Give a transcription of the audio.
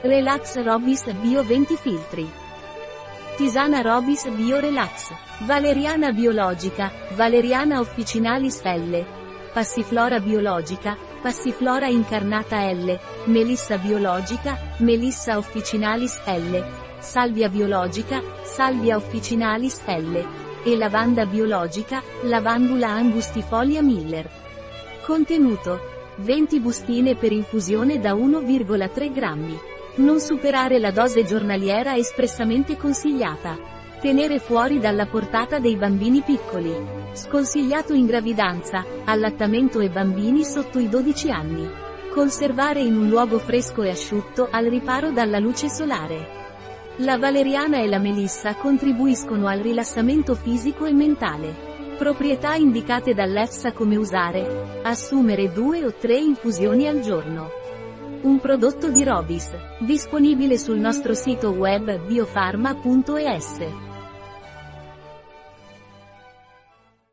Relax Robis Bio 20 filtri. Tisana Robis Bio Relax. Valeriana biologica, Valeriana officinalis L. Passiflora biologica, Passiflora incarnata L. Melissa biologica, Melissa officinalis L. Salvia biologica, Salvia officinalis L. E lavanda biologica, Lavandula angustifolia Miller. Contenuto. 20 bustine per infusione da 1,3 grammi. Non superare la dose giornaliera espressamente consigliata. Tenere fuori dalla portata dei bambini piccoli. Sconsigliato in gravidanza, allattamento e bambini sotto i 12 anni. Conservare in un luogo fresco e asciutto al riparo dalla luce solare. La valeriana e la melissa contribuiscono al rilassamento fisico e mentale. Proprietà indicate dall'EFSA come usare. Assumere due o tre infusioni al giorno. Un prodotto di Robis, disponibile sul nostro sito web biofarma.es.